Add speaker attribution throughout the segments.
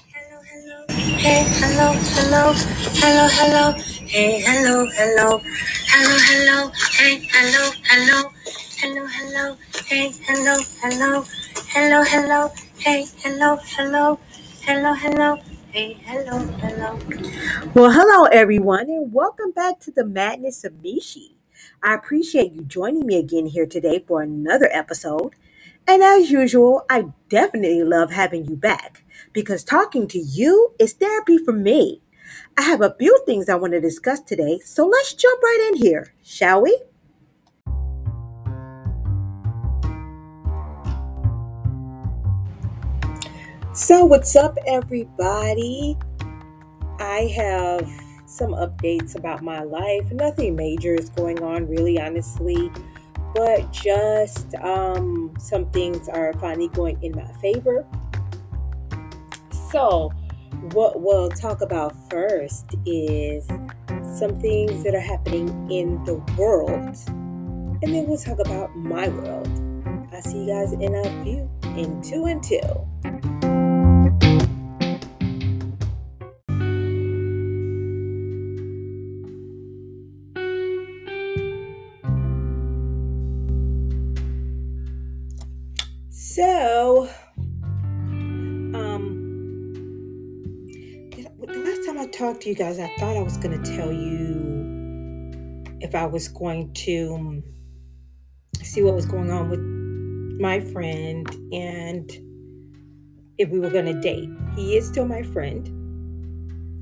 Speaker 1: Hello, hello. Hey, hello, hello. Hello, hello. Hey, hello, hello. Hello, hello. Hey, hello, hello. Hello, hello. Hey, hello, hello. Hello, hello. Hey, hello, hello. Hello, hello. Hey, hello, hello. Well, hello, everyone, and welcome back to the Madness of Mishy. I appreciate you joining me again here today for another episode. And as usual, I definitely love having you back because talking to you is therapy for me. I have a few things I want to discuss today, so let's jump right in here, shall we? So, what's up, everybody? I have some updates about my life. Nothing major is going on, really, honestly, but just um, some things are finally going in my favor. So, what we'll talk about first is some things that are happening in the world, and then we'll talk about my world. I'll see you guys in a few, in two and two. I to you guys, I thought I was going to tell you if I was going to um, see what was going on with my friend and if we were going to date. He is still my friend,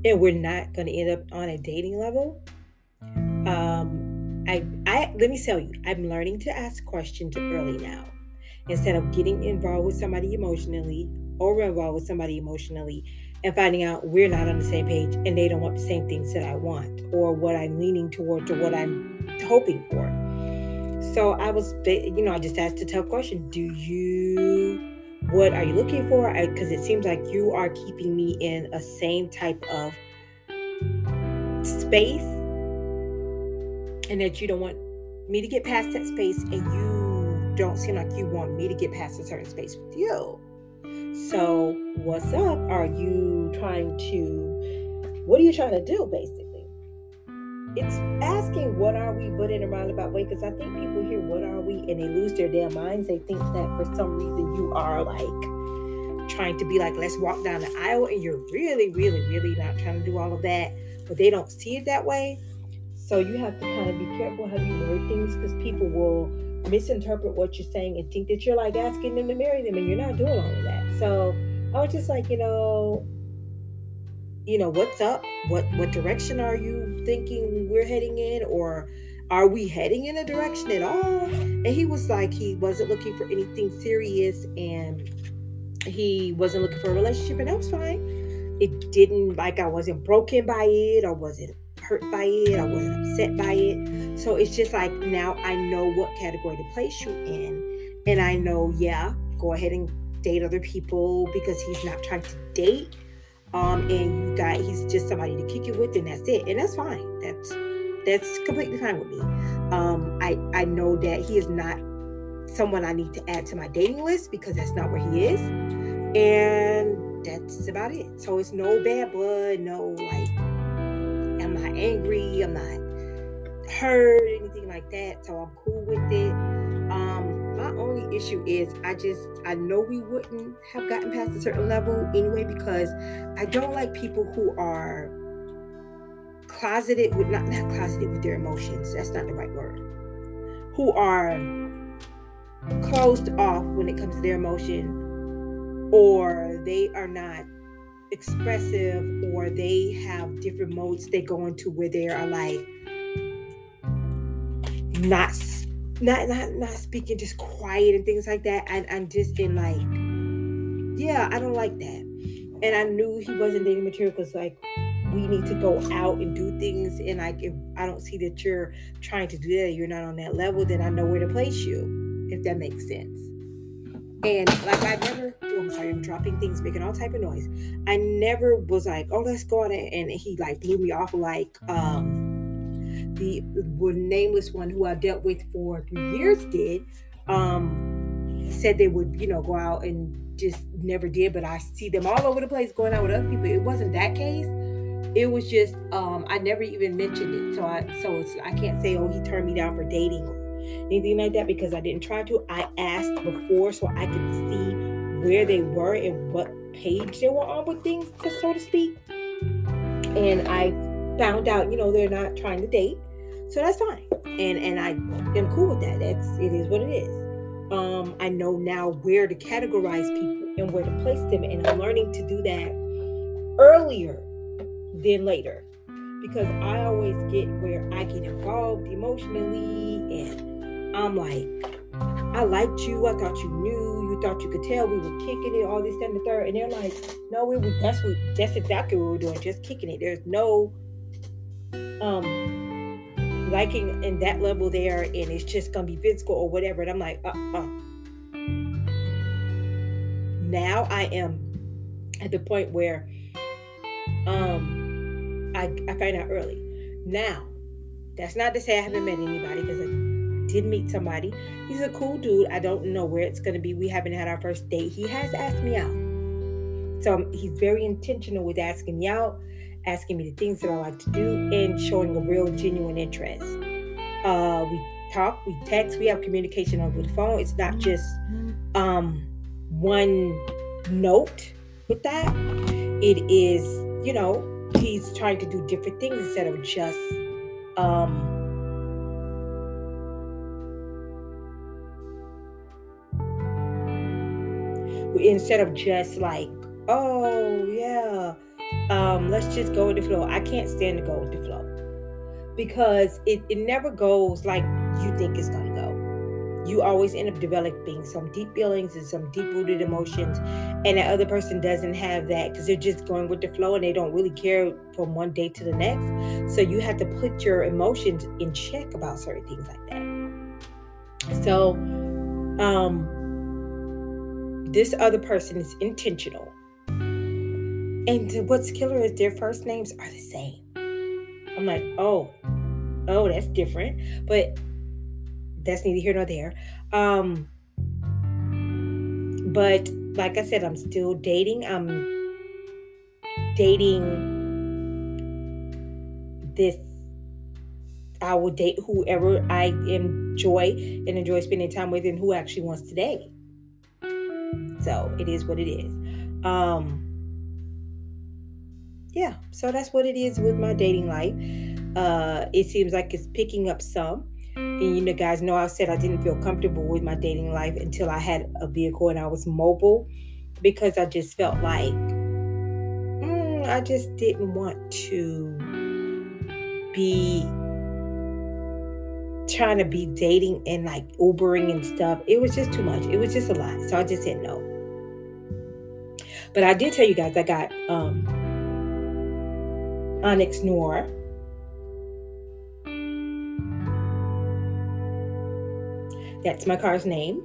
Speaker 1: and we're not going to end up on a dating level. Um, I, I let me tell you, I'm learning to ask questions early now instead of getting involved with somebody emotionally or involved with somebody emotionally and finding out we're not on the same page and they don't want the same things that I want or what I'm leaning towards or what I'm hoping for. So I was, you know, I just asked a tough question. Do you, what are you looking for? Because it seems like you are keeping me in a same type of space and that you don't want me to get past that space and you don't seem like you want me to get past a certain space with you. So, what's up? Are you trying to, what are you trying to do basically? It's asking what are we, but in a roundabout way, because I think people hear what are we and they lose their damn minds. They think that for some reason you are like trying to be like, let's walk down the aisle, and you're really, really, really not trying to do all of that, but they don't see it that way. So, you have to kind of be careful how you word things because people will misinterpret what you're saying and think that you're like asking them to marry them and you're not doing all of that. So I was just like, you know, you know, what's up? What what direction are you thinking we're heading in or are we heading in a direction at all? And he was like he wasn't looking for anything serious and he wasn't looking for a relationship and that was fine. It didn't like I wasn't broken by it or wasn't hurt by it. I wasn't upset by it. So it's just like now I know what category to place you in. And I know, yeah, go ahead and date other people because he's not trying to date. Um, and you got he's just somebody to kick it with, and that's it. And that's fine. That's that's completely fine with me. Um, I I know that he is not someone I need to add to my dating list because that's not where he is. And that's about it. So it's no bad blood, no like I'm not angry. I'm not hurt, anything like that. So I'm cool with it. Um, my only issue is I just I know we wouldn't have gotten past a certain level anyway because I don't like people who are closeted with not not closeted with their emotions. That's not the right word. Who are closed off when it comes to their emotion or they are not expressive or they have different modes they go into where they are like not not not not speaking just quiet and things like that and I'm just in like yeah I don't like that and I knew he wasn't dating material because like we need to go out and do things and like if I don't see that you're trying to do that you're not on that level then I know where to place you if that makes sense and like I never, oh, I'm sorry, I'm dropping things, making all type of noise. I never was like, oh, let's go on it. And he like blew me off like um the, the nameless one who I dealt with for three years did. Um said they would, you know, go out and just never did, but I see them all over the place going out with other people. It wasn't that case. It was just um, I never even mentioned it, so I so it's I can't say oh he turned me down for dating or anything like that because I didn't try to. I asked before so I could see where they were and what page they were on with things, so to speak. And I found out, you know, they're not trying to date, so that's fine. And and I am cool with that. That's it is what it is. Um, I know now where to categorize people and where to place them, and I'm learning to do that earlier than later because I always get where I get involved emotionally and I'm like, I liked you, I thought you knew, you thought you could tell we were kicking it, all this, that, and the third. And they're like, no, we were that's what that's exactly what we are doing, just kicking it. There's no um liking in that level there and it's just gonna be physical or whatever. And I'm like, uh uh. Now I am at the point where um I, I find out early. Now, that's not to say I haven't met anybody because I did meet somebody. He's a cool dude. I don't know where it's to be. We haven't had our first date. He has asked me out. So um, he's very intentional with asking me out, asking me the things that I like to do, and showing a real genuine interest. Uh, we talk, we text, we have communication over the phone. It's not just um, one note with that. It is, you know, he's trying to do different things instead of just um instead of just like oh yeah um let's just go with the flow. I can't stand to go with the flow because it, it never goes like you think it's gonna go. You always end up developing some deep feelings and some deep rooted emotions and that other person doesn't have that because they're just going with the flow and they don't really care from one day to the next. So you have to put your emotions in check about certain things like that. So um this other person is intentional and what's killer is their first names are the same i'm like oh oh that's different but that's neither here nor there. Um, but like I said, I'm still dating. I'm dating this. I will date whoever I enjoy and enjoy spending time with, and who actually wants to date. So it is what it is. Um, yeah, so that's what it is with my dating life. Uh, it seems like it's picking up some. And you know, guys know I said I didn't feel comfortable with my dating life until I had a vehicle and I was mobile because I just felt like mm, I just didn't want to be trying to be dating and like Ubering and stuff. It was just too much. It was just a lot. So I just said no. But I did tell you guys I got um Onyx Noir That's my car's name.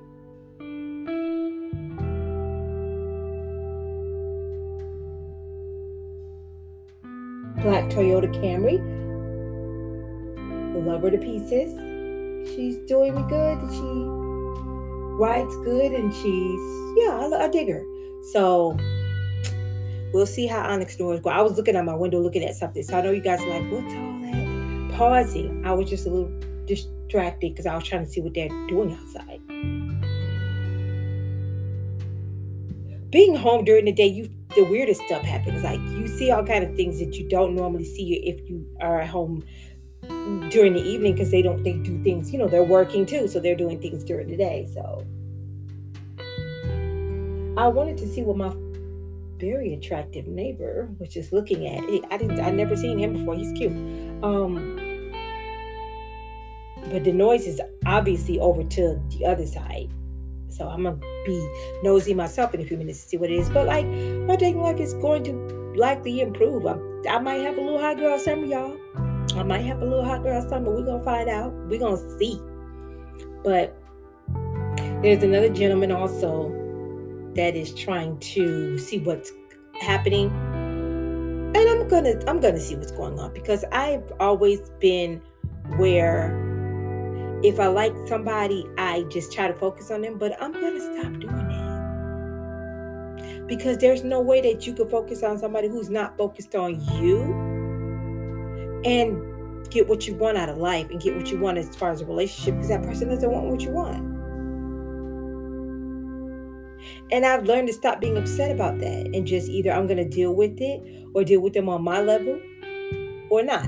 Speaker 1: Black Toyota Camry. Love her to pieces. She's doing me good. She rides good and she's, yeah, I, I dig her. So we'll see how Onyx Noir go. I was looking at my window looking at something. So I know you guys are like, what's all that? Pausing. I was just a little distracted because I was trying to see what they're doing outside. Being home during the day, you the weirdest stuff happens. Like you see all kind of things that you don't normally see if you are at home during the evening because they don't they do things, you know, they're working too, so they're doing things during the day. So I wanted to see what my very attractive neighbor which is looking at. I didn't I never seen him before. He's cute. Um but the noise is obviously over to the other side. So I'm gonna be nosy myself in a few minutes to see what it is. But like my dating life is going to likely improve. I, I might have a little hot girl summer, y'all. I might have a little hot girl summer. We're gonna find out. We're gonna see. But there's another gentleman also that is trying to see what's happening. And I'm gonna I'm gonna see what's going on because I've always been where if I like somebody, I just try to focus on them, but I'm to stop doing that. because there's no way that you can focus on somebody who's not focused on you and get what you want out of life and get what you want as far as a relationship because that person doesn't want what you want. And I've learned to stop being upset about that and just either I'm going to deal with it or deal with them on my level or not.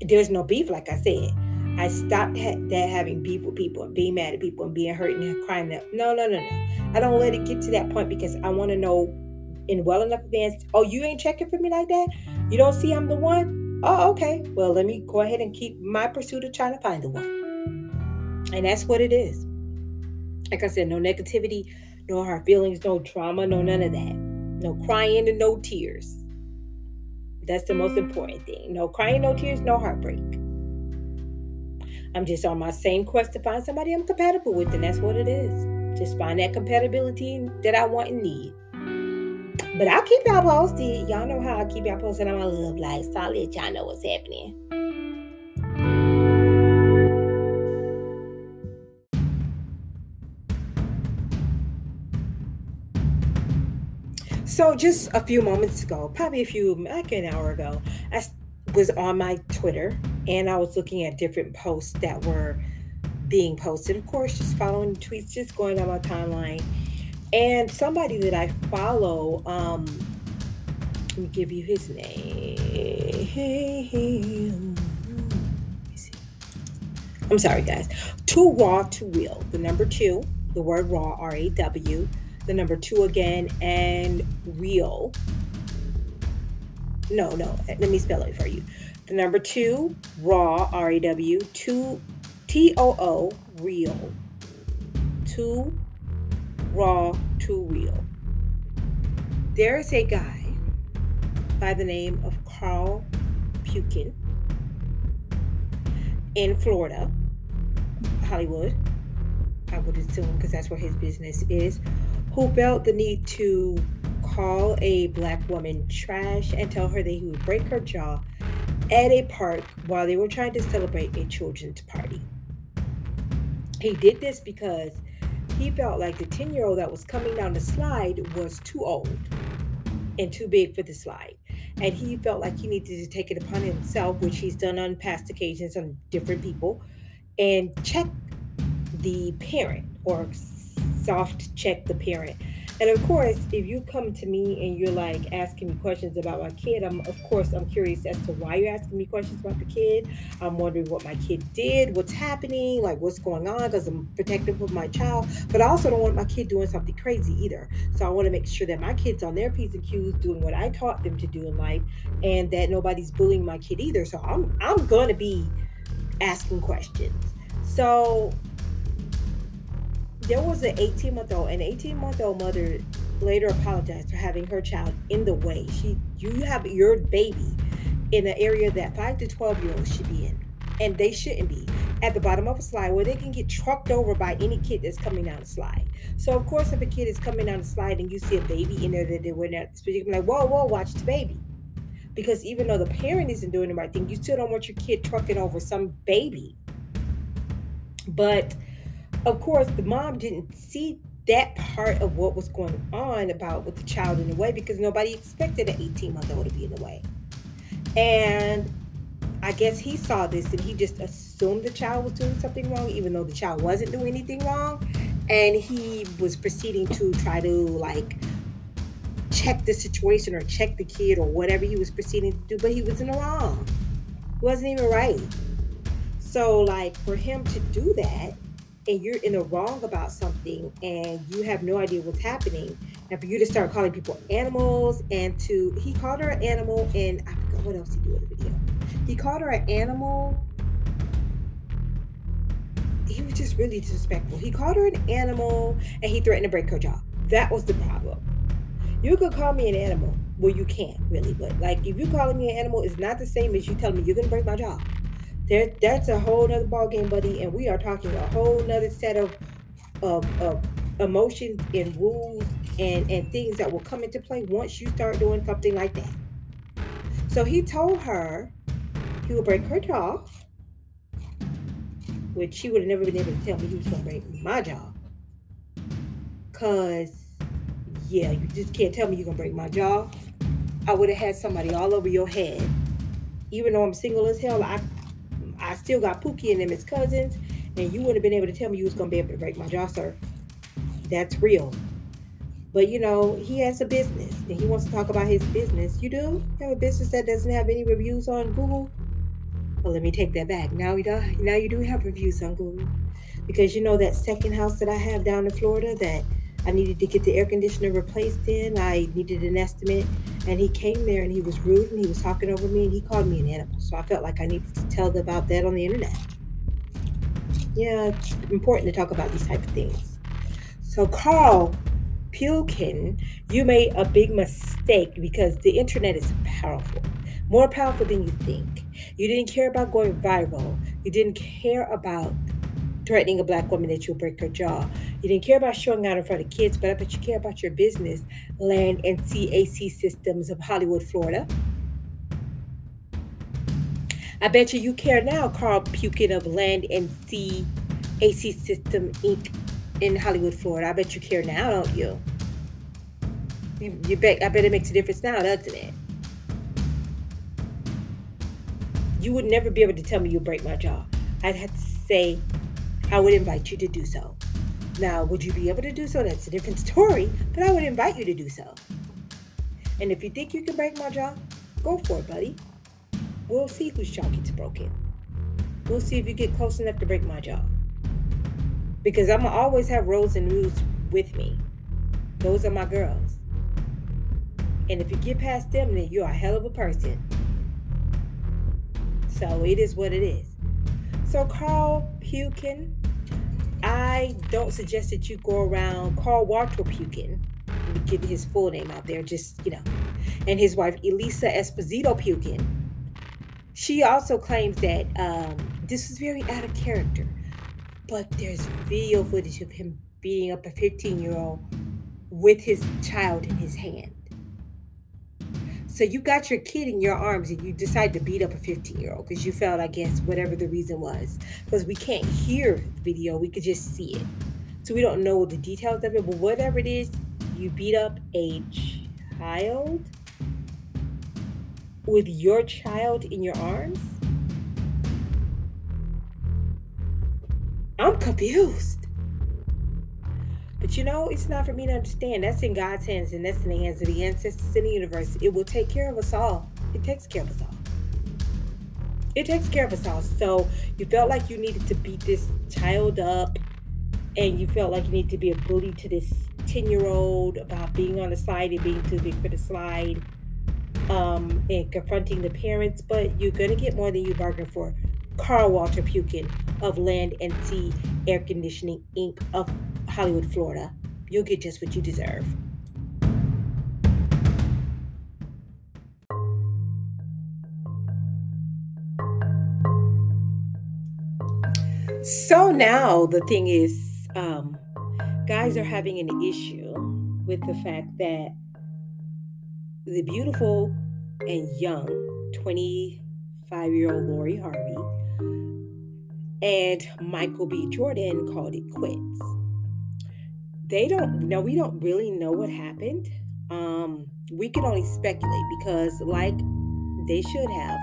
Speaker 1: There's no beef, like I said. I stopped ha- that having beef with people and being mad at people and being hurt and crying. Up. No, no, no, no. I don't let it get to that point because I want to know in well enough advance. Oh, you ain't checking for me like that? You don't see I'm the one? Oh, okay. Well, let me go ahead and keep my pursuit of trying to find the one. And that's what it is. Like I said, no negativity, no hard feelings, no trauma, no none of that. No crying and no tears. That's the most important thing. No crying, no tears, no heartbreak. I'm just on my same quest to find somebody I'm compatible with, and that's what it is. Just find that compatibility that I want and need. But I'll keep y'all posted. Y'all know how I keep y'all posted on my love life. So I'll y'all know what's happening. So just a few moments ago, probably a few like an hour ago, I was on my Twitter and I was looking at different posts that were being posted. Of course, just following tweets, just going down my timeline. And somebody that I follow, um, let me give you his name. I'm sorry, guys. Too raw, too real. The number two, the word raw, R A W. The number two again, and real no, no. Let me spell it for you. The number two, raw, R A W, two, T O O, real. Two, raw, two real. There is a guy by the name of Carl Pukin in Florida, Hollywood, I would assume, because that's where his business is, who felt the need to call a black woman trash and tell her that he would break her jaw at a park while they were trying to celebrate a children's party. He did this because he felt like the 10 year old that was coming down the slide was too old and too big for the slide. And he felt like he needed to take it upon himself, which he's done on past occasions on different people, and check the parent or soft check the parent and of course, if you come to me and you're like asking me questions about my kid, I'm of course I'm curious as to why you're asking me questions about the kid. I'm wondering what my kid did, what's happening, like what's going on, because I'm protective of my child. But I also don't want my kid doing something crazy either. So I want to make sure that my kids on their P's and Q's doing what I taught them to do in life, and that nobody's bullying my kid either. So I'm I'm gonna be asking questions. So there was an 18 month old, an 18 month old mother later apologized for having her child in the way. She, you have your baby in an area that five to 12 year olds should be in, and they shouldn't be at the bottom of a slide where they can get trucked over by any kid that's coming down the slide. So of course, if a kid is coming down the slide and you see a baby in there that they were not, you be like, whoa, whoa, watch the baby. Because even though the parent isn't doing the right thing, you still don't want your kid trucking over some baby. But of course, the mom didn't see that part of what was going on about with the child in the way because nobody expected an 18 month old to be in the way. And I guess he saw this and he just assumed the child was doing something wrong, even though the child wasn't doing anything wrong. And he was proceeding to try to like check the situation or check the kid or whatever he was proceeding to do, but he was in the wrong. It wasn't even right. So, like, for him to do that, and you're in the wrong about something and you have no idea what's happening and for you to start calling people animals and to he called her an animal and i forgot what else he did in the video. He called her an animal. He was just really disrespectful. He called her an animal and he threatened to break her jaw that was the problem. You could call me an animal. Well you can't really but like if you calling me an animal is not the same as you telling me you're gonna break my jaw there, that's a whole nother ball game, buddy. And we are talking a whole nother set of, of, of emotions and rules and, and things that will come into play once you start doing something like that. So he told her he would break her jaw, which she would have never been able to tell me he was going to break my jaw. Cause yeah, you just can't tell me you're gonna break my jaw. I would have had somebody all over your head. Even though I'm single as hell, I still got Pookie and them as cousins, and you wouldn't have been able to tell me you was gonna be able to break my jaw, sir. That's real. But you know, he has a business and he wants to talk about his business. You do? You have a business that doesn't have any reviews on Google? Well, let me take that back. Now you do, now you do have reviews on Google. Because you know that second house that I have down in Florida that I needed to get the air conditioner replaced in. I needed an estimate. And he came there and he was rude and he was talking over me and he called me an animal. So I felt like I needed to tell about that on the internet. Yeah, it's important to talk about these type of things. So Carl Pukin, you made a big mistake because the internet is powerful, more powerful than you think. You didn't care about going viral. You didn't care about threatening a black woman that you'll break her jaw. You didn't care about showing out in front of kids, but I bet you care about your business, Land and Sea AC Systems of Hollywood, Florida. I bet you you care now, Carl Pukin of Land and CAC System Inc in Hollywood, Florida. I bet you care now, don't you? You, you bet. I bet it makes a difference now, doesn't it? You would never be able to tell me you'll break my jaw. I'd have to say, I would invite you to do so. Now, would you be able to do so? That's a different story, but I would invite you to do so. And if you think you can break my jaw, go for it, buddy. We'll see whose jaw gets broken. We'll see if you get close enough to break my jaw because I'm gonna always have Rose and Ruth with me. Those are my girls. And if you get past them, then you're a hell of a person. So it is what it is. So Carl Pukin, I don't suggest that you go around Carl Walter Pukin. Get his full name out there, just you know, and his wife Elisa Esposito Pukin. She also claims that um, this is very out of character but there's video footage of him beating up a 15 year old with his child in his hand. So you got your kid in your arms and you decide to beat up a 15 year old because you felt, I guess, whatever the reason was. Because we can't hear the video, we could just see it. So we don't know the details of it, but whatever it is, you beat up a child with your child in your arms I'm confused. But you know, it's not for me to understand. That's in God's hands and that's in the hands of the ancestors in the universe. It will take care of us all. It takes care of us all. It takes care of us all. So you felt like you needed to beat this child up and you felt like you need to be a bully to this 10 year old about being on the slide and being too big for the slide um, and confronting the parents, but you're going to get more than you bargained for. Carl Walter Pukin of Land and Sea Air Conditioning Inc. of Hollywood, Florida. You'll get just what you deserve. So now the thing is, um, guys are having an issue with the fact that the beautiful and young 25 year old Lori Harvey and Michael B. Jordan called it quits. They don't know, we don't really know what happened. Um, we can only speculate because, like they should have,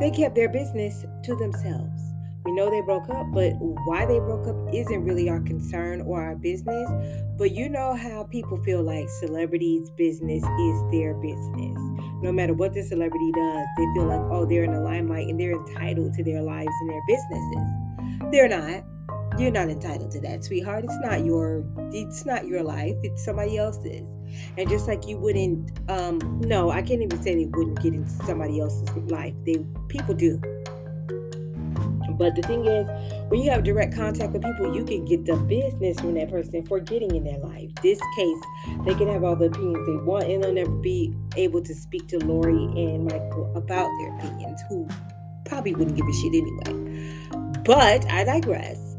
Speaker 1: they kept their business to themselves. We know they broke up, but why they broke up isn't really our concern or our business. But you know how people feel like celebrities' business is their business. No matter what the celebrity does, they feel like, oh, they're in the limelight and they're entitled to their lives and their businesses. They're not. You're not entitled to that, sweetheart. It's not your it's not your life. It's somebody else's. And just like you wouldn't um no, I can't even say they wouldn't get into somebody else's life. They people do. But the thing is, when you have direct contact with people, you can get the business from that person for getting in their life. This case, they can have all the opinions they want, and they'll never be able to speak to Lori and Michael about their opinions, who probably wouldn't give a shit anyway. But I digress.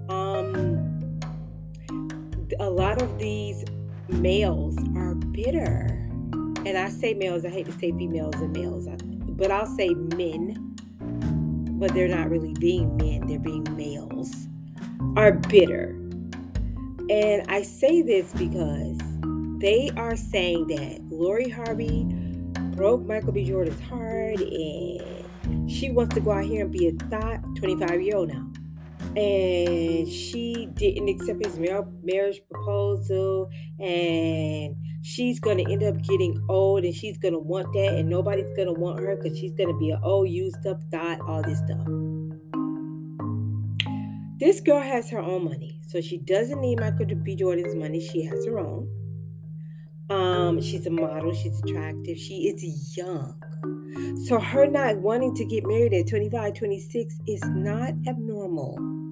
Speaker 1: A lot of these males are bitter. And I say males, I hate to say females and males, but I'll say men, but they're not really being men, they're being males, are bitter And I say this because they are saying that Lori Harvey broke Michael B. Jordan's heart and she wants to go out here and be a thought 25 year old now. And she didn't accept his marriage proposal. And she's going to end up getting old and she's going to want that and nobody's going to want her because she's going to be an old used up thought all this stuff. This girl has her own money so she doesn't need michael b jordan's money. She has her own. Um she's a model she's attractive she is young. So her not wanting to get married at 25 26 is not abnormal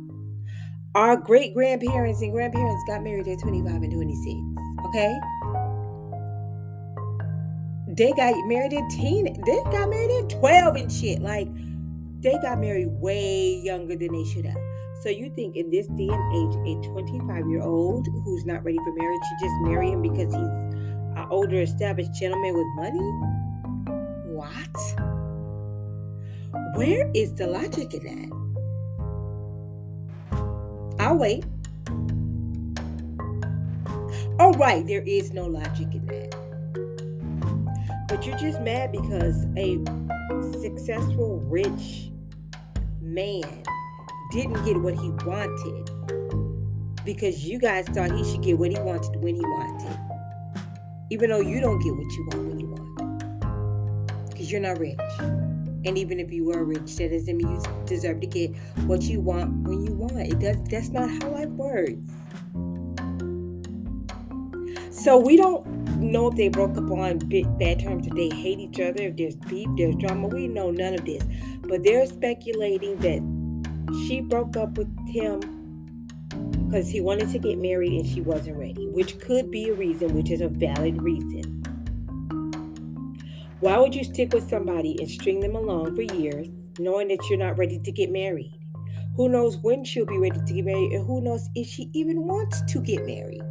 Speaker 1: our great grandparents and grandparents got married at 25 and 26 okay they got married at teen. They got married at 12 and shit. Like they got married way younger than they should have. So you think in this day and age, a 25 year old who's not ready for marriage should just marry him because he's an older established gentleman with money? What? Where is the logic in that? I'll wait. All right, there is no logic in that. But you're just mad because a successful, rich man didn't get what he wanted because you guys thought he should get what he wanted when he wanted. Even though you don't get what you want when you want. Because you're not rich. And even if you were rich, that doesn't mean you deserve to get what you want when you want. It does that's not how life works. So we don't know if they broke up on bad terms, if they hate each other, if there's beef, there's drama. We know none of this. But they're speculating that she broke up with him because he wanted to get married and she wasn't ready, which could be a reason, which is a valid reason. Why would you stick with somebody and string them along for years knowing that you're not ready to get married? Who knows when she'll be ready to get married, and who knows if she even wants to get married?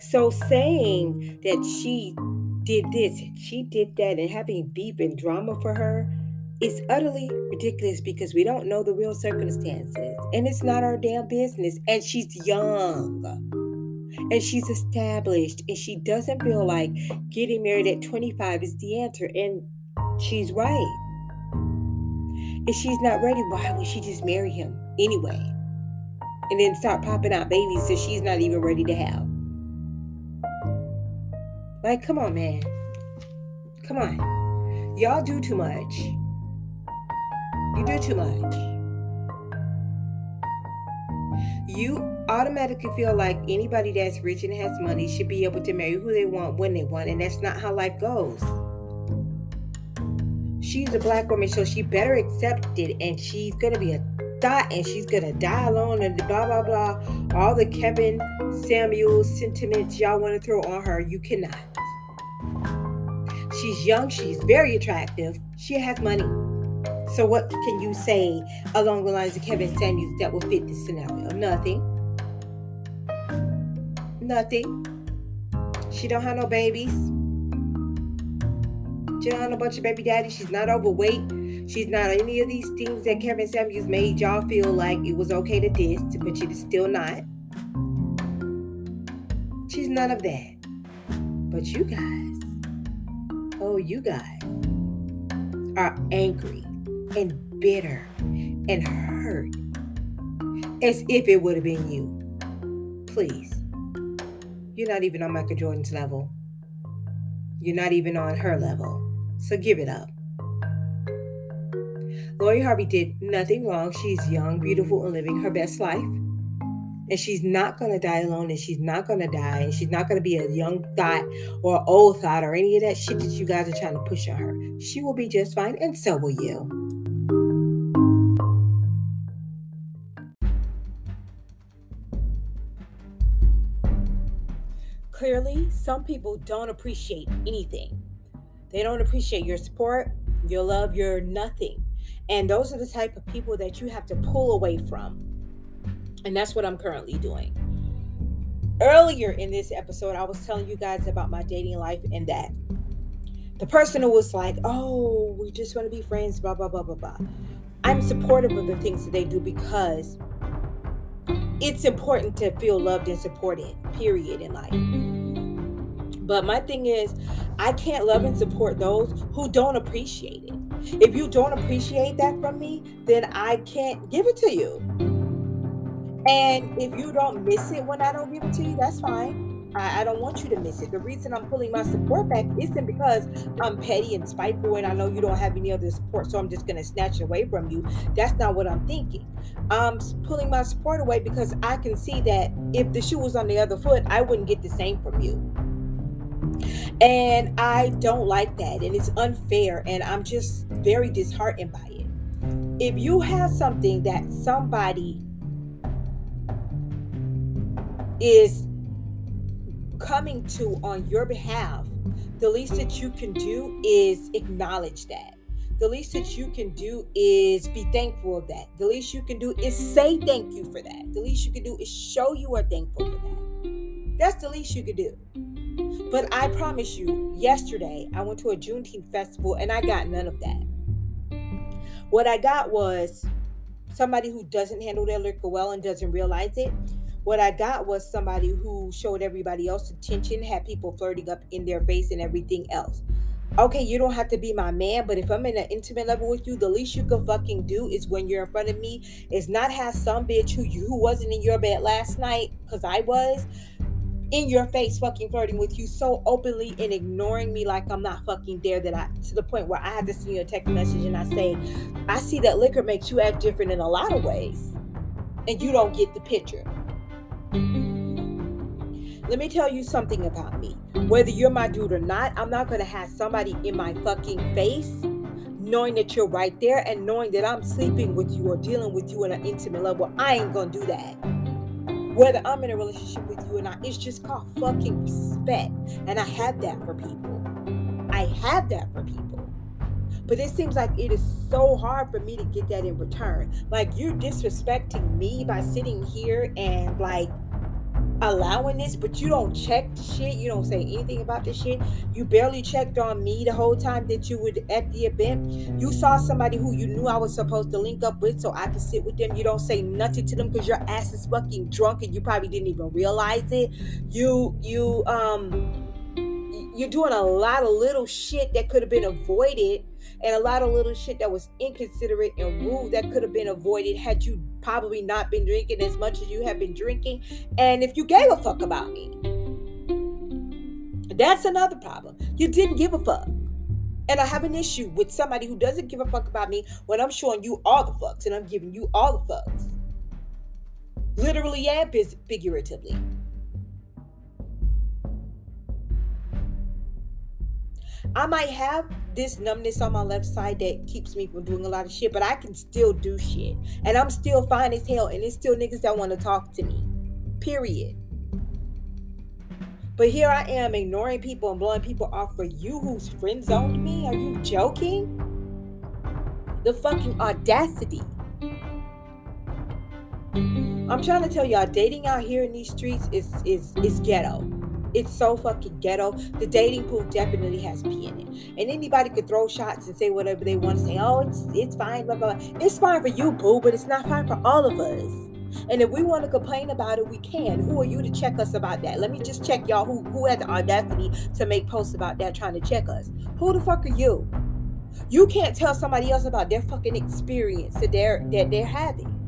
Speaker 1: So saying that she did this, she did that, and having beef and drama for her is utterly ridiculous because we don't know the real circumstances. And it's not our damn business. And she's young. And she's established. And she doesn't feel like getting married at 25 is the answer. And she's right. If she's not ready, why would she just marry him anyway? And then start popping out babies that she's not even ready to have. Like, come on, man. Come on. Y'all do too much. You do too much. You automatically feel like anybody that's rich and has money should be able to marry who they want when they want, and that's not how life goes. She's a black woman, so she better accept it, and she's gonna be a thought, and she's gonna die alone, and blah blah blah. All the Kevin Samuels sentiments y'all want to throw on her, you cannot. She's young, she's very attractive, she has money. So, what can you say along the lines of Kevin Samuels that will fit this scenario? Nothing. Nothing. She don't have no babies. She don't have a bunch of baby daddies. She's not overweight. She's not any of these things that Kevin Samuels made y'all feel like it was okay to diss, but she's still not. She's none of that. But you guys oh, you guys are angry and bitter and hurt as if it would have been you. Please. You're not even on Michael Jordan's level. You're not even on her level. So give it up. Lori Harvey did nothing wrong. She's young, beautiful, and living her best life and she's not going to die alone and she's not going to die and she's not going to be a young thought or old thought or any of that shit that you guys are trying to push on her. She will be just fine and so will you. Clearly, some people don't appreciate anything. They don't appreciate your support, your love, your nothing. And those are the type of people that you have to pull away from and that's what I'm currently doing. Earlier in this episode, I was telling you guys about my dating life and that the person who was like, oh, we just want to be friends, blah, blah, blah, blah, blah. I'm supportive of the things that they do because it's important to feel loved and supported, period, in life. But my thing is, I can't love and support those who don't appreciate it. If you don't appreciate that from me, then I can't give it to you. And if you don't miss it when I don't give it to you, that's fine. I, I, don't want you to miss it. The reason I'm pulling my support back isn't because I'm petty and spiteful and I know you don't have any other support, so I'm just going to snatch away from you. That's not what I'm thinking. I'm pulling my support away because I can see that if the shoe was on the other foot, I wouldn't get the same from you. And I don't like that. And it's unfair. And I'm just very disheartened by it. If you have something that somebody is coming to on your behalf, the least that you can do is acknowledge that. The least that you can do is be thankful of that. The least you can do is say thank you for that. The least you can do is show you are thankful for that. That's the least you could do. But I promise you, yesterday I went to a Juneteenth festival and I got none of that. What I got was somebody who doesn't handle their liquor well and doesn't realize it what I got was somebody who showed everybody else attention, had people flirting up in their face and everything else. Okay, you don't have to be my man, but if I'm in an intimate level with you, the least you can fucking do is when you're in front of me is not have some bitch who you who wasn't in your bed last night, because I was, in your face fucking flirting with you so openly and ignoring me like I'm not fucking there that I to the point where I had to send you a text message and I say, I see that liquor makes you act different in a lot of ways. And you don't get the picture. Let me tell you something about me. Whether you're my dude or not, I'm not going to have somebody in my fucking face knowing that you're right there and knowing that I'm sleeping with you or dealing with you on an intimate level. I ain't going to do that. Whether I'm in a relationship with you or not, it's just called fucking respect. And I have that for people. I have that for people. But it seems like it is so hard for me to get that in return. Like you're disrespecting me by sitting here and like allowing this, but you don't check the shit. You don't say anything about the shit. You barely checked on me the whole time that you were at the event. You saw somebody who you knew I was supposed to link up with so I could sit with them. You don't say nothing to them because your ass is fucking drunk and you probably didn't even realize it. You you um you're doing a lot of little shit that could have been avoided and a lot of little shit that was inconsiderate and rude that could have been avoided had you probably not been drinking as much as you have been drinking and if you gave a fuck about me that's another problem you didn't give a fuck and I have an issue with somebody who doesn't give a fuck about me when I'm showing you all the fucks and I'm giving you all the fucks. Literally and figuratively. I might have this numbness on my left side that keeps me from doing a lot of shit, but I can still do shit. And I'm still fine as hell. And it's still niggas that want to talk to me. Period. But here I am ignoring people and blowing people off for you who's friend zoned me. Are you joking? The fucking audacity. I'm trying to tell y'all, dating out here in these streets is is is ghetto. It's so fucking ghetto. The dating pool definitely has pee in it. And anybody could throw shots and say whatever they want to say. Oh, it's it's fine, blah, blah, blah. It's fine for you, boo, but it's not fine for all of us. And if we want to complain about it, we can. Who are you to check us about that? Let me just check y'all who, who had the audacity to make posts about that trying to check us. Who the fuck are you? You can't tell somebody else about their fucking experience that they're that they're having.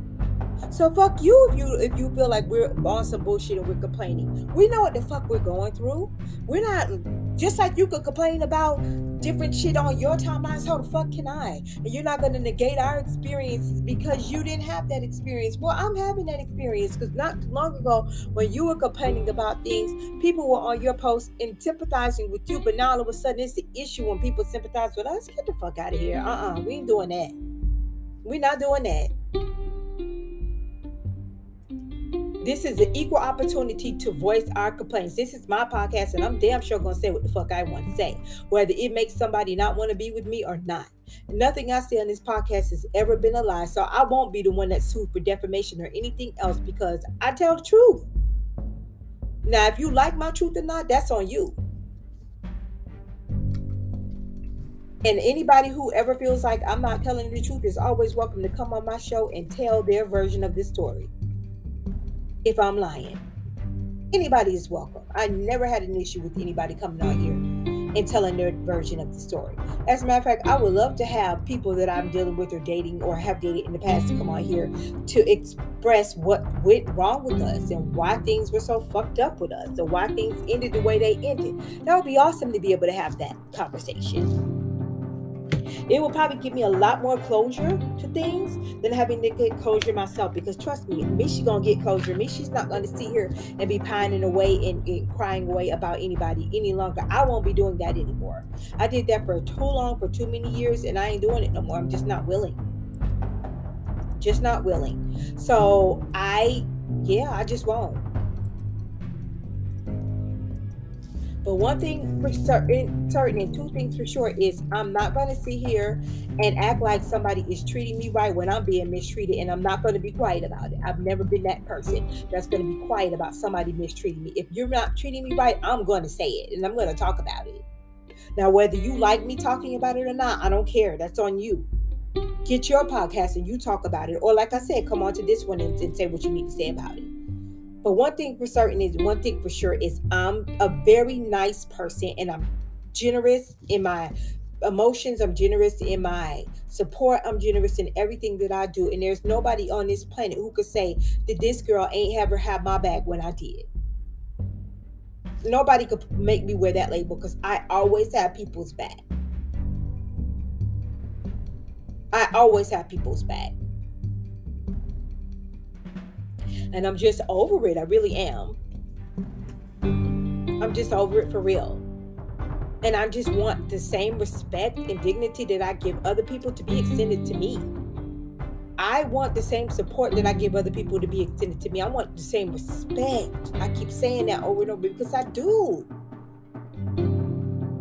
Speaker 1: So fuck you if you if you feel like we're on some bullshit and we're complaining. We know what the fuck we're going through. We're not just like you could complain about different shit on your timelines. How the fuck can I? And you're not gonna negate our experiences because you didn't have that experience. Well, I'm having that experience because not long ago when you were complaining about things, people were on your post and sympathizing with you, but now all of a sudden it's the issue when people sympathize with us. Get the fuck out of here. Uh-uh. We ain't doing that. We're not doing that. This is an equal opportunity to voice our complaints. This is my podcast, and I'm damn sure gonna say what the fuck I want to say, whether it makes somebody not want to be with me or not. Nothing I say on this podcast has ever been a lie, so I won't be the one that's sued for defamation or anything else because I tell the truth. Now, if you like my truth or not, that's on you. And anybody who ever feels like I'm not telling the truth is always welcome to come on my show and tell their version of this story. If I'm lying. Anybody is welcome. I never had an issue with anybody coming out here and telling their version of the story. As a matter of fact, I would love to have people that I'm dealing with or dating or have dated in the past to come on here to express what went wrong with us and why things were so fucked up with us and why things ended the way they ended. That would be awesome to be able to have that conversation. It will probably give me a lot more closure to things than having to get closure myself. Because trust me, Mishy's gonna get closure. Mishy's not gonna sit here and be pining away and, and crying away about anybody any longer. I won't be doing that anymore. I did that for too long, for too many years, and I ain't doing it no more. I'm just not willing. Just not willing. So I, yeah, I just won't. But one thing for certain, certain, and two things for sure is I'm not going to sit here and act like somebody is treating me right when I'm being mistreated, and I'm not going to be quiet about it. I've never been that person that's going to be quiet about somebody mistreating me. If you're not treating me right, I'm going to say it, and I'm going to talk about it. Now, whether you like me talking about it or not, I don't care. That's on you. Get your podcast and you talk about it. Or, like I said, come on to this one and, and say what you need to say about it. But one thing for certain is one thing for sure is I'm a very nice person and I'm generous in my emotions. I'm generous in my support. I'm generous in everything that I do. And there's nobody on this planet who could say that this girl ain't ever had my back when I did. Nobody could make me wear that label because I always have people's back. I always have people's back. And I'm just over it. I really am. I'm just over it for real. And I just want the same respect and dignity that I give other people to be extended to me. I want the same support that I give other people to be extended to me. I want the same respect. I keep saying that over and over because I do.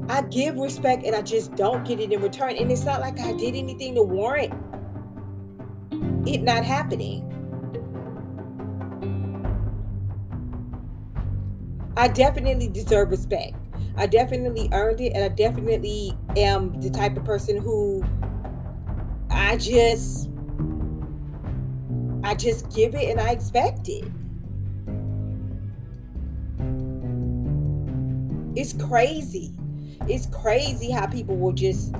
Speaker 1: I give respect and I just don't get it in return. And it's not like I did anything to warrant it not happening. I definitely deserve respect. I definitely earned it, and I definitely am the type of person who I just I just give it and I expect it. It's crazy. It's crazy how people will just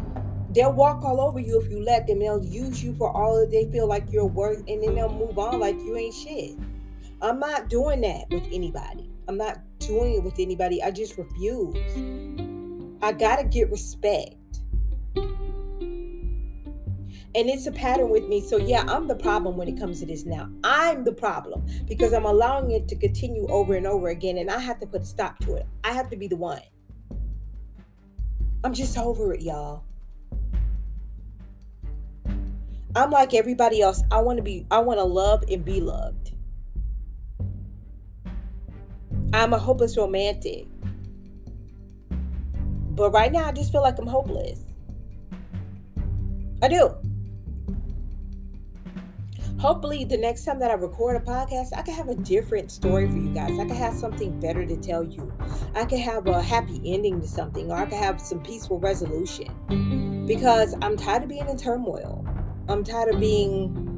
Speaker 1: they'll walk all over you if you let them. They'll use you for all that they feel like you're worth, and then they'll move on like you ain't shit. I'm not doing that with anybody. I'm not doing it with anybody. I just refuse. I got to get respect. And it's a pattern with me. So, yeah, I'm the problem when it comes to this now. I'm the problem because I'm allowing it to continue over and over again. And I have to put a stop to it. I have to be the one. I'm just over it, y'all. I'm like everybody else. I want to be, I want to love and be loved. I'm a hopeless romantic. But right now, I just feel like I'm hopeless. I do. Hopefully, the next time that I record a podcast, I can have a different story for you guys. I can have something better to tell you. I can have a happy ending to something, or I can have some peaceful resolution. Because I'm tired of being in turmoil. I'm tired of being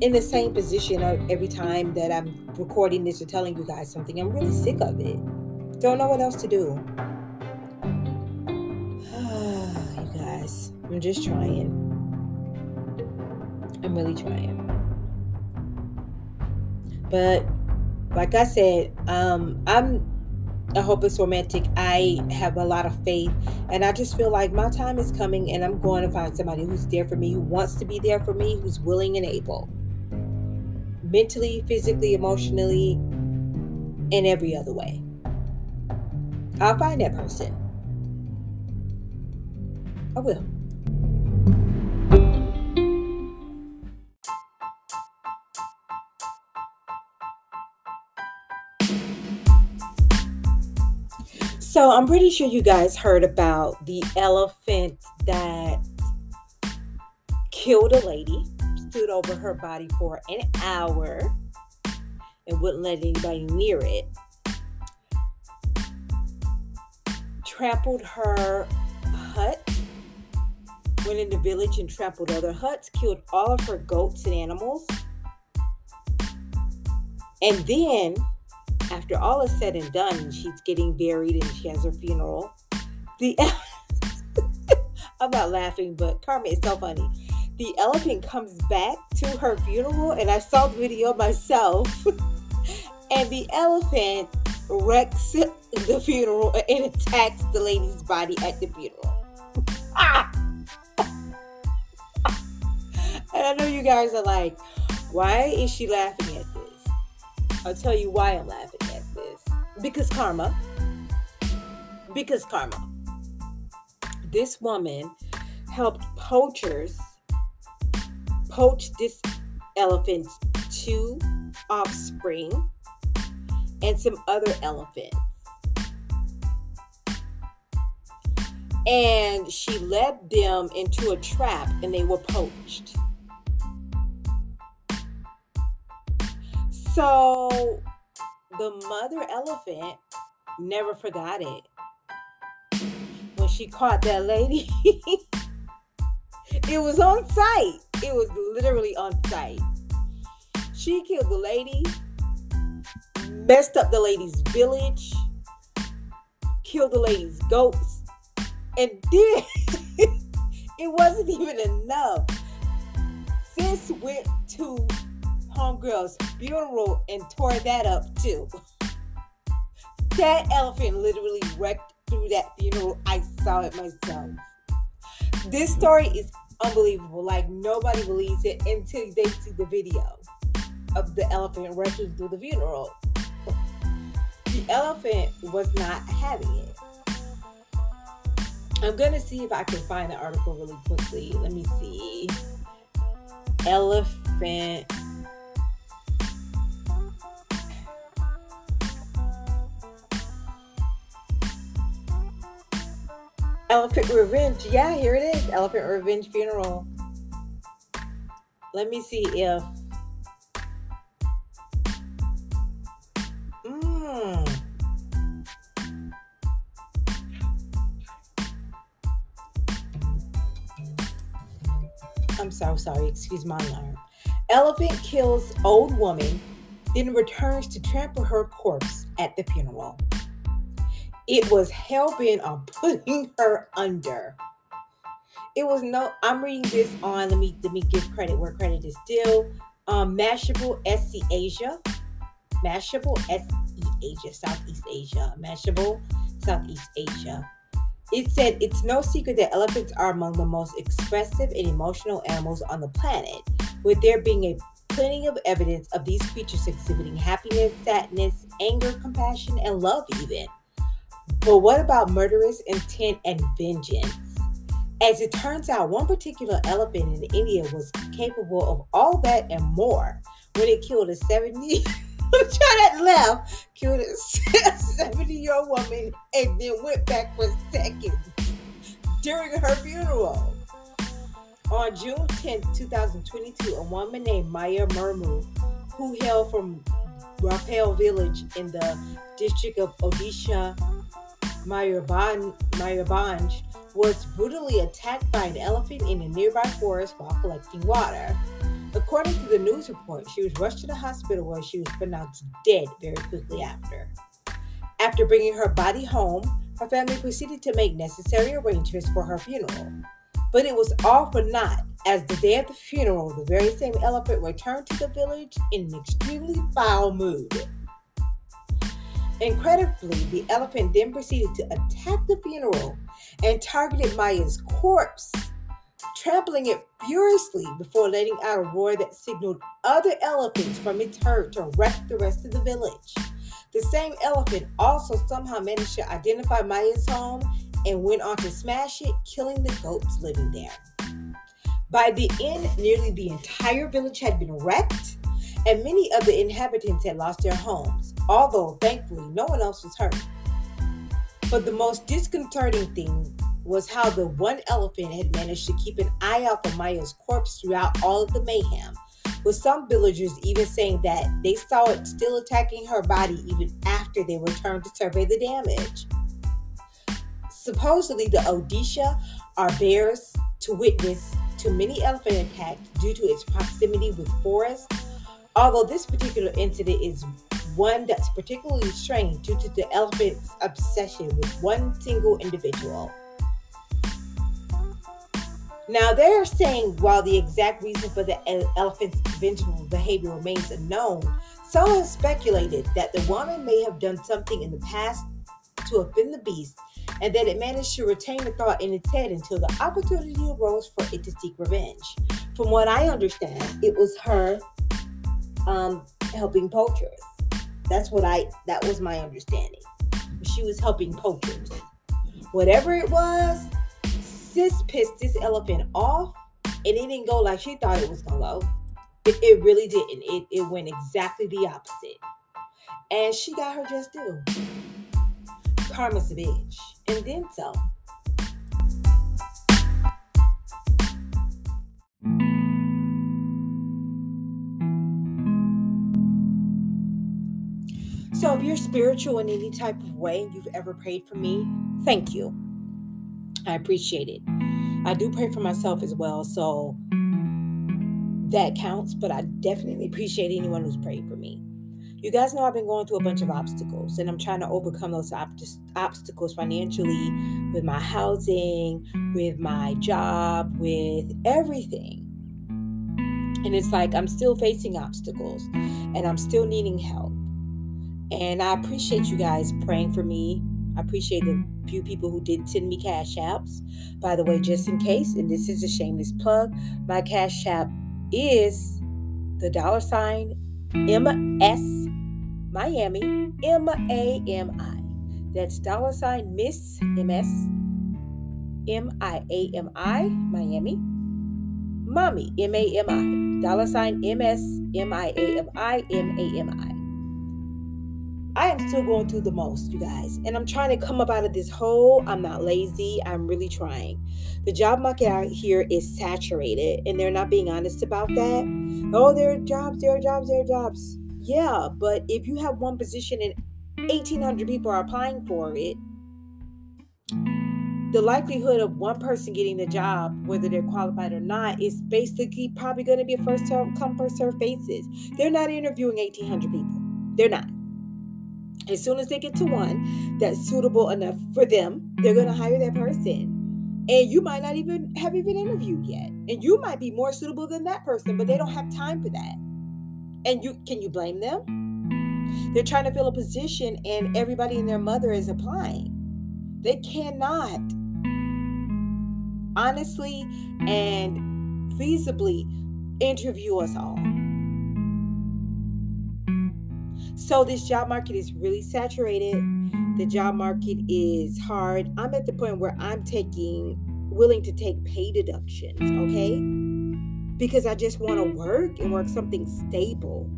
Speaker 1: in the same position every time that I'm recording this or telling you guys something. I'm really sick of it. Don't know what else to do. you guys, I'm just trying. I'm really trying. But like I said, um, I'm a hopeless romantic. I have a lot of faith, and I just feel like my time is coming, and I'm going to find somebody who's there for me, who wants to be there for me, who's willing and able mentally, physically, emotionally, in every other way. I'll find that person. I will. So I'm pretty sure you guys heard about the elephant that killed a lady stood over her body for an hour and wouldn't let anybody near it. Trampled her hut, went in the village and trampled other huts, killed all of her goats and animals. And then, after all is said and done, she's getting buried and she has her funeral. The I'm not laughing, but karma is so funny. The elephant comes back to her funeral, and I saw the video myself. and the elephant wrecks the funeral and attacks the lady's body at the funeral. And I know you guys are like, why is she laughing at this? I'll tell you why I'm laughing at this. Because karma. Because karma. This woman helped poachers poach this elephant's two offspring and some other elephants. And she led them into a trap and they were poached. So the mother elephant never forgot it. When she caught that lady, it was on site. It was literally on site. She killed the lady, messed up the lady's village, killed the lady's goats, and then it wasn't even enough. Sis went to homegirl's funeral and tore that up too. That elephant literally wrecked through that funeral. I saw it myself. This story is unbelievable. Like nobody believes it until they see the video of the elephant wrecking through the funeral. The elephant was not having it. I'm gonna see if I can find the article really quickly. Let me see. Elephant Elephant Revenge. Yeah, here it is. Elephant Revenge Funeral. Let me see if. Mm. I'm so sorry. Excuse my alarm. Elephant kills old woman, then returns to trample her corpse at the funeral it was helping on putting her under. It was no, I'm reading this on, let me let me give credit where credit is due. Um, Mashable SC Asia. Mashable SE Asia, Southeast Asia. Mashable, Southeast Asia. It said it's no secret that elephants are among the most expressive and emotional animals on the planet, with there being a plenty of evidence of these creatures exhibiting happiness, sadness, anger, compassion, and love even. But what about murderous intent and vengeance? As it turns out, one particular elephant in India was capable of all that and more when it killed a 70 that left, killed a 70 year old woman and then went back for seconds during her funeral. On June 10, 2022, a woman named Maya Murmu, who hailed from Rapel village in the district of Odisha, Mayurbhanj was brutally attacked by an elephant in a nearby forest while collecting water. According to the news report, she was rushed to the hospital where she was pronounced dead very quickly after. After bringing her body home, her family proceeded to make necessary arrangements for her funeral. But it was all for naught, as the day of the funeral, the very same elephant returned to the village in an extremely foul mood. Incredibly, the elephant then proceeded to attack the funeral and targeted Maya's corpse, trampling it furiously before letting out a roar that signaled other elephants from its herd to wreck the rest of the village. The same elephant also somehow managed to identify Maya's home and went on to smash it, killing the goats living there. By the end, nearly the entire village had been wrecked, and many of the inhabitants had lost their homes although thankfully no one else was hurt. But the most disconcerting thing was how the one elephant had managed to keep an eye out for Maya's corpse throughout all of the mayhem, with some villagers even saying that they saw it still attacking her body even after they returned to survey the damage. Supposedly, the Odisha are bears to witness to many elephant attacks due to its proximity with forests Although this particular incident is one that's particularly strange due to the elephant's obsession with one single individual. Now, they're saying while the exact reason for the elephant's vengeful behavior remains unknown, some have speculated that the woman may have done something in the past to offend the beast and that it managed to retain the thought in its head until the opportunity arose for it to seek revenge. From what I understand, it was her um, helping poachers. That's what I, that was my understanding. She was helping poachers. Whatever it was, sis pissed this elephant off and it didn't go like she thought it was gonna go. It, it really didn't. It, it went exactly the opposite. And she got her just due. Karma's bitch. And then some. So, if you're spiritual in any type of way and you've ever prayed for me, thank you. I appreciate it. I do pray for myself as well, so that counts, but I definitely appreciate anyone who's prayed for me. You guys know I've been going through a bunch of obstacles and I'm trying to overcome those ob- obstacles financially with my housing, with my job, with everything. And it's like I'm still facing obstacles and I'm still needing help. And I appreciate you guys praying for me. I appreciate the few people who did send me cash apps. By the way, just in case, and this is a shameless plug, my cash app is the dollar sign MS Miami M A M I. That's dollar sign Miss MS M I A M I Miami. Mommy M A M I. Dollar sign M S M I A M I M A M I. I am still going through the most, you guys. And I'm trying to come up out of this hole. I'm not lazy. I'm really trying. The job market out here is saturated, and they're not being honest about that. Oh, there are jobs, there are jobs, there are jobs. Yeah, but if you have one position and 1,800 people are applying for it, the likelihood of one person getting the job, whether they're qualified or not, is basically probably going to be a first come, first serve basis. They're not interviewing 1,800 people. They're not. As soon as they get to one that's suitable enough for them, they're going to hire that person. And you might not even have even interviewed yet. And you might be more suitable than that person, but they don't have time for that. And you can you blame them? They're trying to fill a position and everybody and their mother is applying. They cannot honestly and feasibly interview us all. So this job market is really saturated. The job market is hard. I'm at the point where I'm taking willing to take pay deductions, okay? Because I just want to work and work something stable.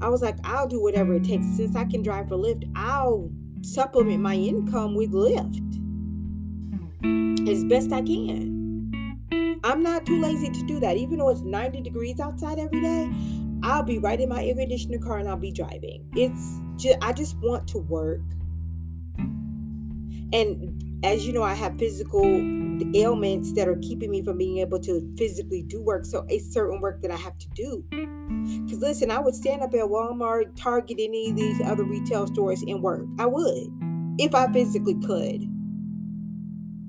Speaker 1: I was like, I'll do whatever it takes. Since I can drive for Lyft, I'll supplement my income with Lyft as best I can. I'm not too lazy to do that. Even though it's 90 degrees outside every day, I'll be right in my air conditioner car and I'll be driving. It's just, I just want to work. And as you know, I have physical ailments that are keeping me from being able to physically do work. So it's certain work that I have to do. Because listen, I would stand up at Walmart, Target, any of these other retail stores and work. I would. If I physically could.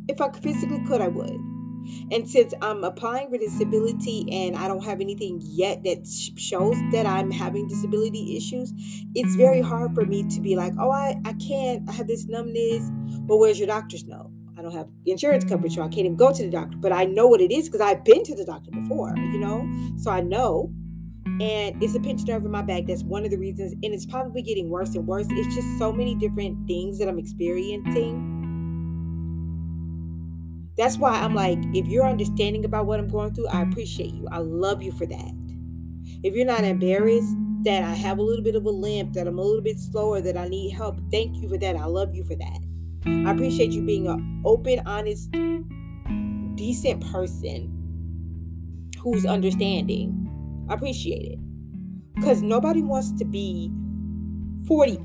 Speaker 1: If I physically could, I would. And since I'm applying for disability and I don't have anything yet that shows that I'm having disability issues, it's very hard for me to be like, oh, I, I can't, I have this numbness. But where's your doctor's note? I don't have insurance coverage, so I can't even go to the doctor. But I know what it is because I've been to the doctor before, you know? So I know. And it's a pinched nerve in my back. That's one of the reasons. And it's probably getting worse and worse. It's just so many different things that I'm experiencing that's why I'm like, if you're understanding about what I'm going through, I appreciate you. I love you for that. If you're not embarrassed that I have a little bit of a limp, that I'm a little bit slower, that I need help, thank you for that. I love you for that. I appreciate you being an open, honest, decent person who's understanding. I appreciate it. Because nobody wants to be 48.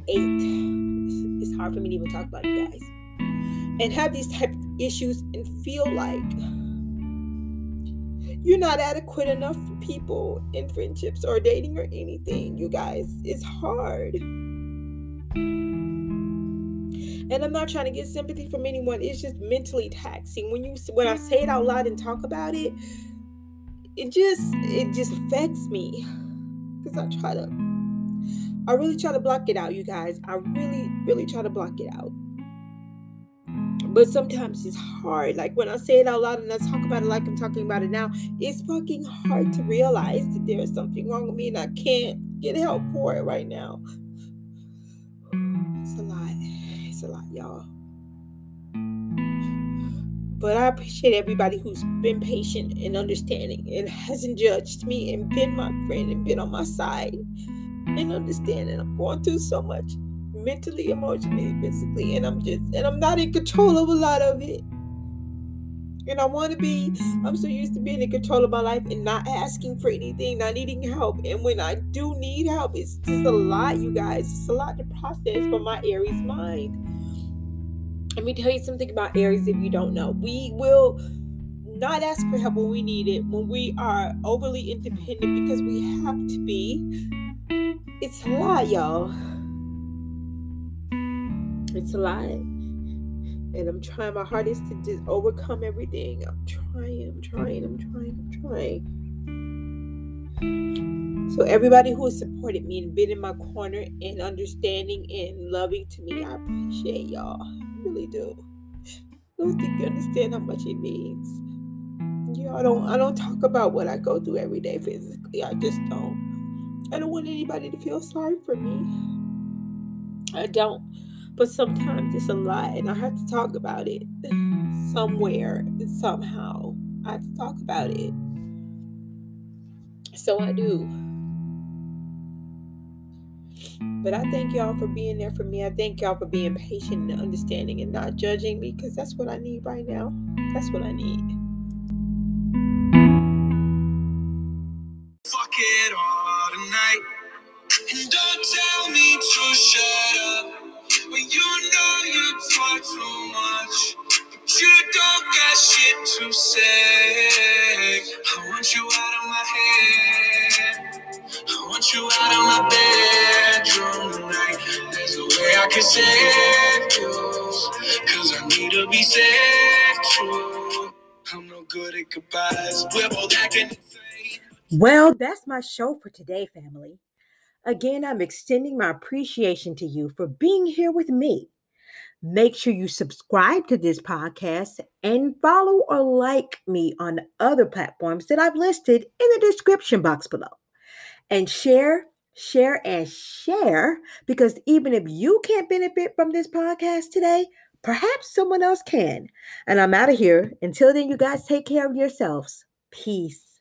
Speaker 1: It's hard for me to even talk about you guys and have these type of issues and feel like You're not adequate enough for people in friendships or dating or anything. You guys, it's hard. And I'm not trying to get sympathy from anyone. It's just mentally taxing. When you when I say it out loud and talk about it, it just it just affects me. Cause I try to I really try to block it out, you guys. I really, really try to block it out. But sometimes it's hard. Like when I say it out loud and I talk about it like I'm talking about it now, it's fucking hard to realize that there is something wrong with me and I can't get help for it right now. It's a lot. It's a lot, y'all. But I appreciate everybody who's been patient and understanding and hasn't judged me and been my friend and been on my side and understanding I'm going through so much mentally, emotionally, physically, and I'm just and I'm not in control of a lot of it. And I want to be, I'm so used to being in control of my life and not asking for anything, not needing help. And when I do need help, it's just a lot, you guys. It's a lot to process for my Aries mind. Let me tell you something about Aries if you don't know. We will not ask for help when we need it, when we are overly independent because we have to be. It's a lot, y'all. It's a lot. And I'm trying my hardest to just overcome everything. I'm trying, I'm trying, I'm trying, I'm trying. So everybody who has supported me and been in my corner and understanding and loving to me, I appreciate y'all. I really do. I don't think you understand how much it means. Yeah, I don't I don't talk about what I go through every day physically. I just don't. I don't want anybody to feel sorry for me. I don't. But sometimes it's a lot, and I have to talk about it somewhere, somehow. I have to talk about it. So I do. But I thank y'all for being there for me. I thank y'all for being patient and understanding and not judging me because that's what I need right now. That's what I need. Well, that's my show for today, family. Again, I'm extending my appreciation to you for being here with me. Make sure you subscribe to this podcast and follow or like me on other platforms that I've listed in the description box below. And share, share, and share because even if you can't benefit from this podcast today, perhaps someone else can. And I'm out of here. Until then, you guys take care of yourselves. Peace.